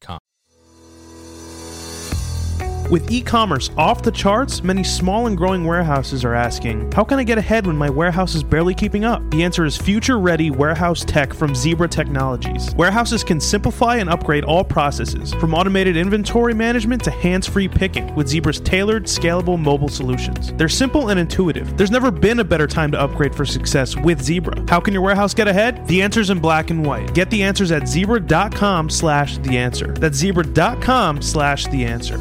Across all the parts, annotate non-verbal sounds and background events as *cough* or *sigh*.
com. With e commerce off the charts, many small and growing warehouses are asking, How can I get ahead when my warehouse is barely keeping up? The answer is future ready warehouse tech from Zebra Technologies. Warehouses can simplify and upgrade all processes, from automated inventory management to hands free picking, with Zebra's tailored, scalable mobile solutions. They're simple and intuitive. There's never been a better time to upgrade for success with Zebra. How can your warehouse get ahead? The answer's in black and white. Get the answers at zebra.com slash the answer. That's zebra.com slash the answer.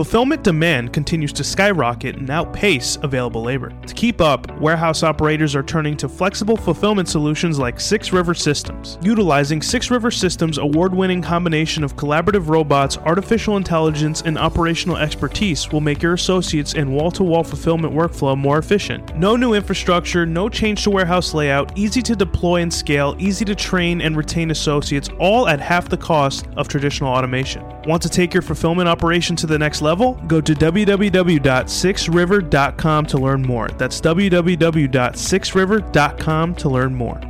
Fulfillment demand continues to skyrocket and outpace available labor. To keep up, warehouse operators are turning to flexible fulfillment solutions like Six River Systems. Utilizing Six River Systems' award winning combination of collaborative robots, artificial intelligence, and operational expertise will make your associates and wall to wall fulfillment workflow more efficient. No new infrastructure, no change to warehouse layout, easy to deploy and scale, easy to train and retain associates, all at half the cost of traditional automation. Want to take your fulfillment operation to the next level? Go to www.sixriver.com to learn more. That's www.sixriver.com to learn more.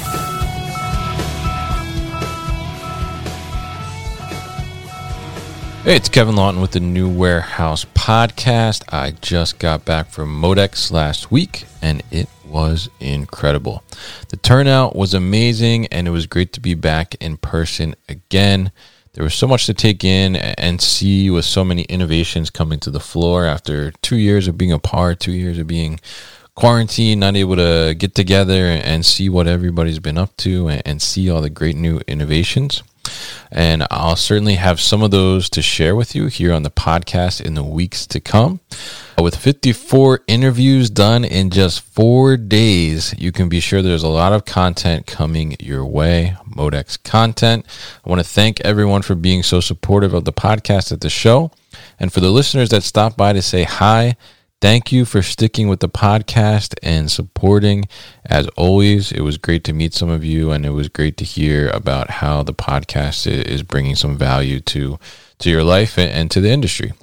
Hey, it's Kevin Lawton with the New Warehouse Podcast. I just got back from Modex last week and it was incredible. The turnout was amazing and it was great to be back in person again. There was so much to take in and see with so many innovations coming to the floor after two years of being apart, two years of being quarantined, not able to get together and see what everybody's been up to and see all the great new innovations. And I'll certainly have some of those to share with you here on the podcast in the weeks to come. With 54 interviews done in just four days, you can be sure there's a lot of content coming your way. Modex content. I want to thank everyone for being so supportive of the podcast at the show. And for the listeners that stopped by to say hi, Thank you for sticking with the podcast and supporting. As always, it was great to meet some of you, and it was great to hear about how the podcast is bringing some value to to your life and to the industry.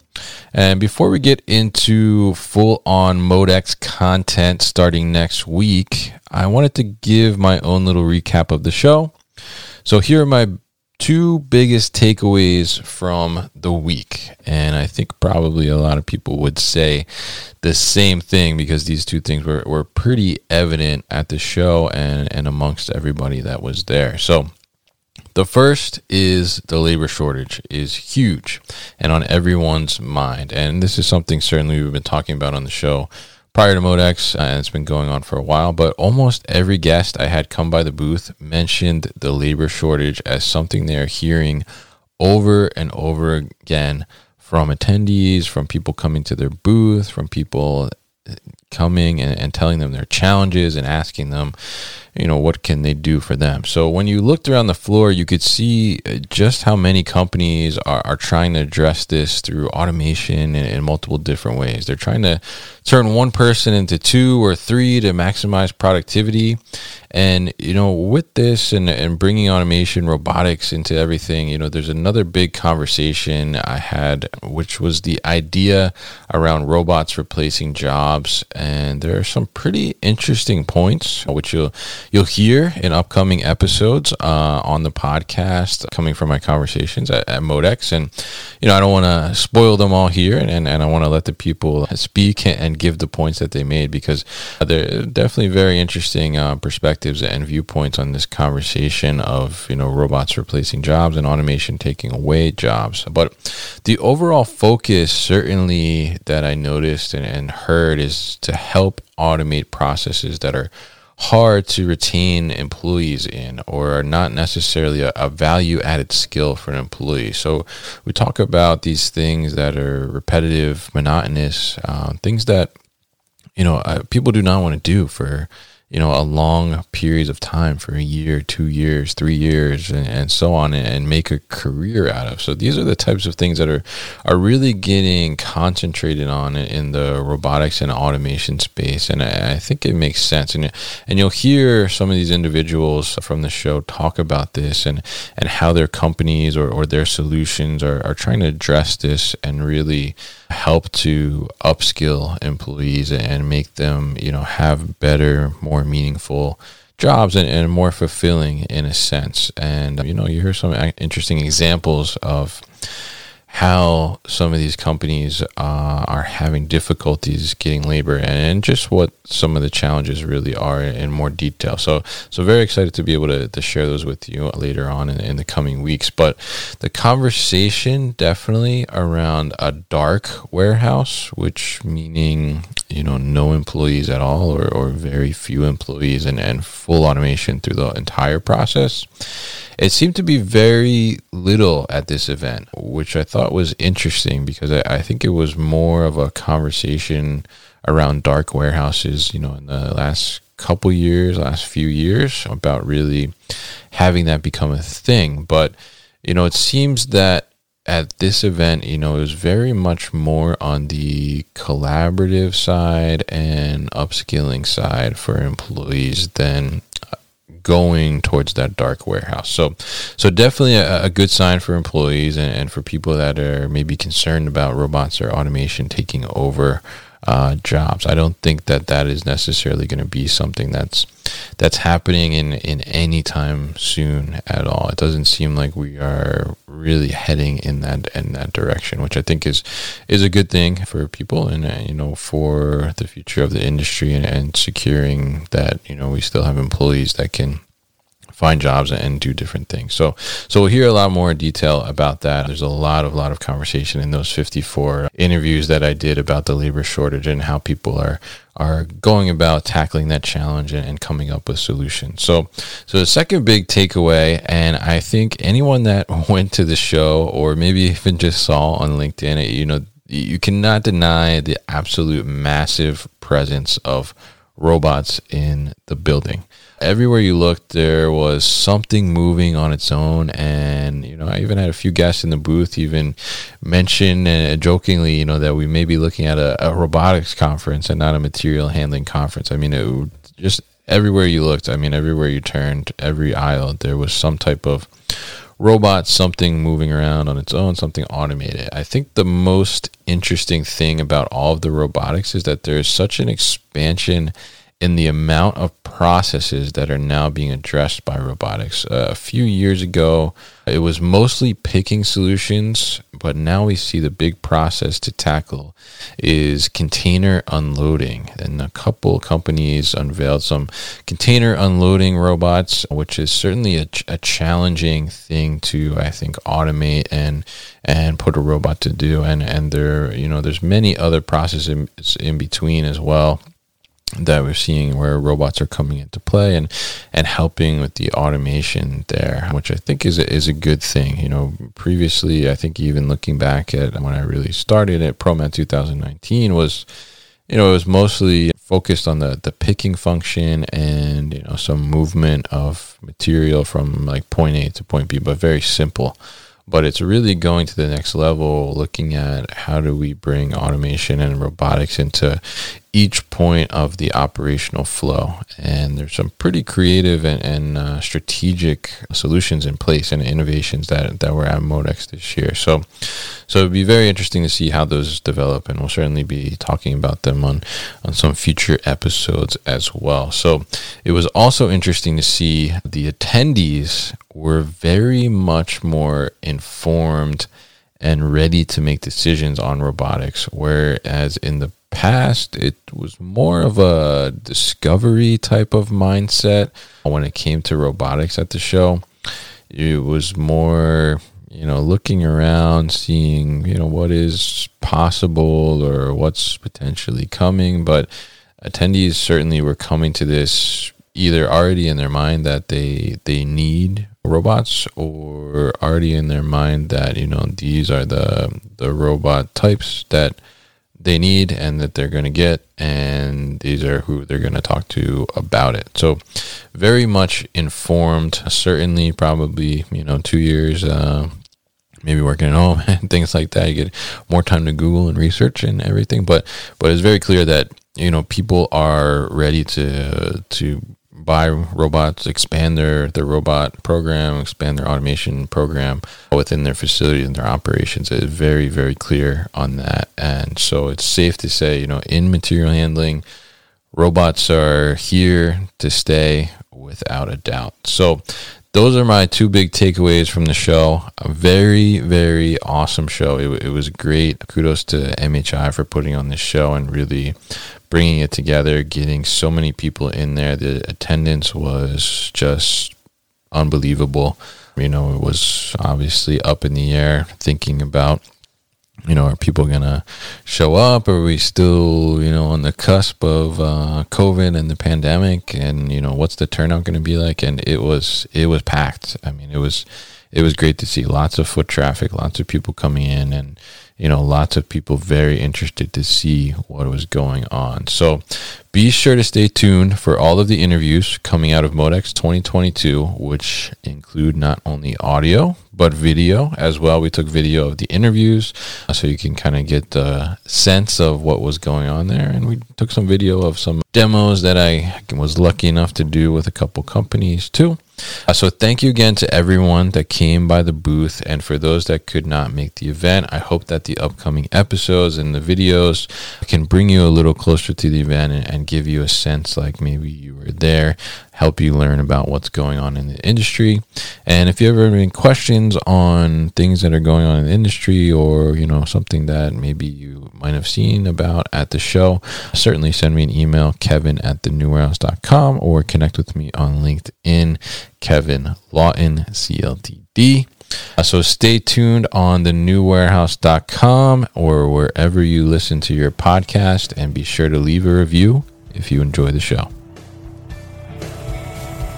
And before we get into full on Modex content starting next week, I wanted to give my own little recap of the show. So here are my two biggest takeaways from the week. And I think probably a lot of people would say the same thing because these two things were, were pretty evident at the show and, and amongst everybody that was there. So the first is the labor shortage is huge and on everyone's mind. And this is something certainly we've been talking about on the show prior to Modex, uh, and it's been going on for a while. But almost every guest I had come by the booth mentioned the labor shortage as something they're hearing over and over again from attendees, from people coming to their booth, from people coming and, and telling them their challenges and asking them, you know, what can they do for them? So when you looked around the floor, you could see uh, just how many companies are, are trying to address this through automation in, in multiple different ways. They're trying to turn one person into two or three to maximize productivity. And, you know, with this and, and bringing automation, robotics into everything, you know, there's another big conversation I had, which was the idea around robots replacing jobs. And there are some pretty interesting points, which you'll, you'll hear in upcoming episodes uh, on the podcast coming from my conversations at, at Modex. And, you know, I don't want to spoil them all here and, and, I want to let the people speak and give the points that they made because they're definitely very interesting uh, perspectives and viewpoints on this conversation of you know robots replacing jobs and automation taking away jobs. But the overall focus, certainly that I noticed and, and heard, is to help automate processes that are hard to retain employees in or are not necessarily a, a, value added skill for an employee. So we talk about these things that are repetitive, monotonous, uh, things that you know uh, people do not want to do for you know a long periods of time for a year two years three years and, and, so on and make a career out of. So these are the types of things that are are really getting concentrated on in the robotics and automation space and I, I think it makes sense. And and you'll hear some of these individuals from the show talk about this and and how their companies or, or their solutions are, are trying to address this and really help to upskill employees and make them, you know, have better, more meaningful jobs and, and more fulfilling in a sense. And, you know, you hear some uh, interesting examples of how some of these companies uh, are having difficulties getting labor and just what some of the challenges really are in more detail. So, so very excited to be able to, to share those with you later on in, in the coming weeks. But the conversation definitely around a dark warehouse, which meaning you know no employees at all or, or very few employees and, and full automation through the entire process it seemed to be very little at this event, which I thought was interesting because I, I think it was more of a conversation around dark warehouses, you know, in the last couple years, last few years, about really having that become a thing. But, you know, it seems that at this event, you know, it was very much more on the collaborative side and upskilling side for employees than going towards that dark warehouse. So, so definitely a, a good sign for employees and, and, for people that are maybe concerned about robots or automation taking over uh, jobs. I don't think that that is necessarily going to be something that's that's happening in in any time soon at all. It doesn't seem like we are really heading in that in that direction, which I think is is a good thing for people and uh, you know for the future of the industry and, and securing that you know we still have employees that can find jobs and do different things. So, so we'll hear a lot more detail about that. There's a lot of lot of conversation in those 54 interviews that I did about the labor shortage and how people are are going about tackling that challenge and, and coming up with solutions. So, so the second big takeaway, and I think anyone that *laughs* went to the show or maybe even just saw on LinkedIn, you know, you cannot deny the absolute massive presence of robots in the building everywhere you looked, there was something moving on its own. And, you know, I even had a few guests in the booth even mention uh, jokingly, you know, that we may be looking at a, a robotics conference and not a material handling conference. I mean, it just everywhere you looked, I mean, everywhere you turned, every aisle, there was some type of robot, something moving around on its own, something automated. I think the most interesting thing about all of the robotics is that there's such an expansion in the amount of processes that are now being addressed by robotics. Uh, a few years ago, it was mostly picking solutions, but now we see the big process to tackle is container unloading. And a couple companies unveiled some container unloading robots, which is certainly a, a challenging thing to, I think, automate and and put a robot to do. And and there, you know, there's many other processes in, in between as well that we're seeing where robots are coming into play and and helping with the automation there, which I think is a, is a good thing. You know, previously I think even looking back at when I really started at ProMat 2019 was, you know, it was mostly focused on the the picking function and you know some movement of material from like point A to point B, but very simple but it's really going to the next level looking at how do we bring automation and robotics into each point of the operational flow and there's some pretty creative and, and uh, strategic solutions in place and innovations that, that were at modex this year so so it'd be very interesting to see how those develop and we'll certainly be talking about them on on some future episodes as well so it was also interesting to see the attendees were very much more informed and ready to make decisions on robotics. Whereas in the past, it was more of a discovery type of mindset when it came to robotics at the show. It was more, you know, looking around, seeing, you know, what is possible or what's potentially coming. But attendees certainly were coming to this either already in their mind that they they need robots or already in their mind that you know these are the the robot types that they need and that they're going to get and these are who they're going to talk to about it. So very much informed certainly probably you know two years uh, maybe working at home *laughs* and things like that. You get more time to google and research and everything but but it's very clear that you know people are ready to to buy robots, expand their, their robot program, expand their automation program within their facilities and their operations. Is very, very clear on that. And so it's safe to say, you know, in material handling, robots are here to stay without a doubt. So those are my two big takeaways from the show. A very, very awesome show. It, it was great. Kudos to MHI for putting on this show and really bringing it together, getting so many people in there. The attendance was just unbelievable. You know, it was obviously up in the air thinking about, you know, are people going to show up? Are we still, you know, on the cusp of uh, COVID and the pandemic? And, you know, what's the turnout going to be like? And it was, it was packed. I mean, it was, it was great to see lots of foot traffic, lots of people coming in and, you know, lots of people very interested to see what was going on. So be sure to stay tuned for all of the interviews coming out of Modex 2022, which include not only audio, but video as well. We took video of the interviews uh, so you can kind of get the sense of what was going on there. And we took some video of some demos that I was lucky enough to do with a couple companies too. Uh, so thank you again to everyone that came by the booth, and for those that could not make the event, I hope that the upcoming episodes and the videos can bring you a little closer to the event and, and give you a sense like maybe you were there, help you learn about what's going on in the industry. And if you ever have any questions on things that are going on in the industry, or you know something that maybe you might have seen about at the show, certainly send me an email, Kevin at thenewwarehouse.com, or connect with me on LinkedIn Kevin Lawton, CLTD. Uh, so stay tuned on the newwarehouse.com or wherever you listen to your podcast and be sure to leave a review if you enjoy the show.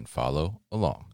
and follow along.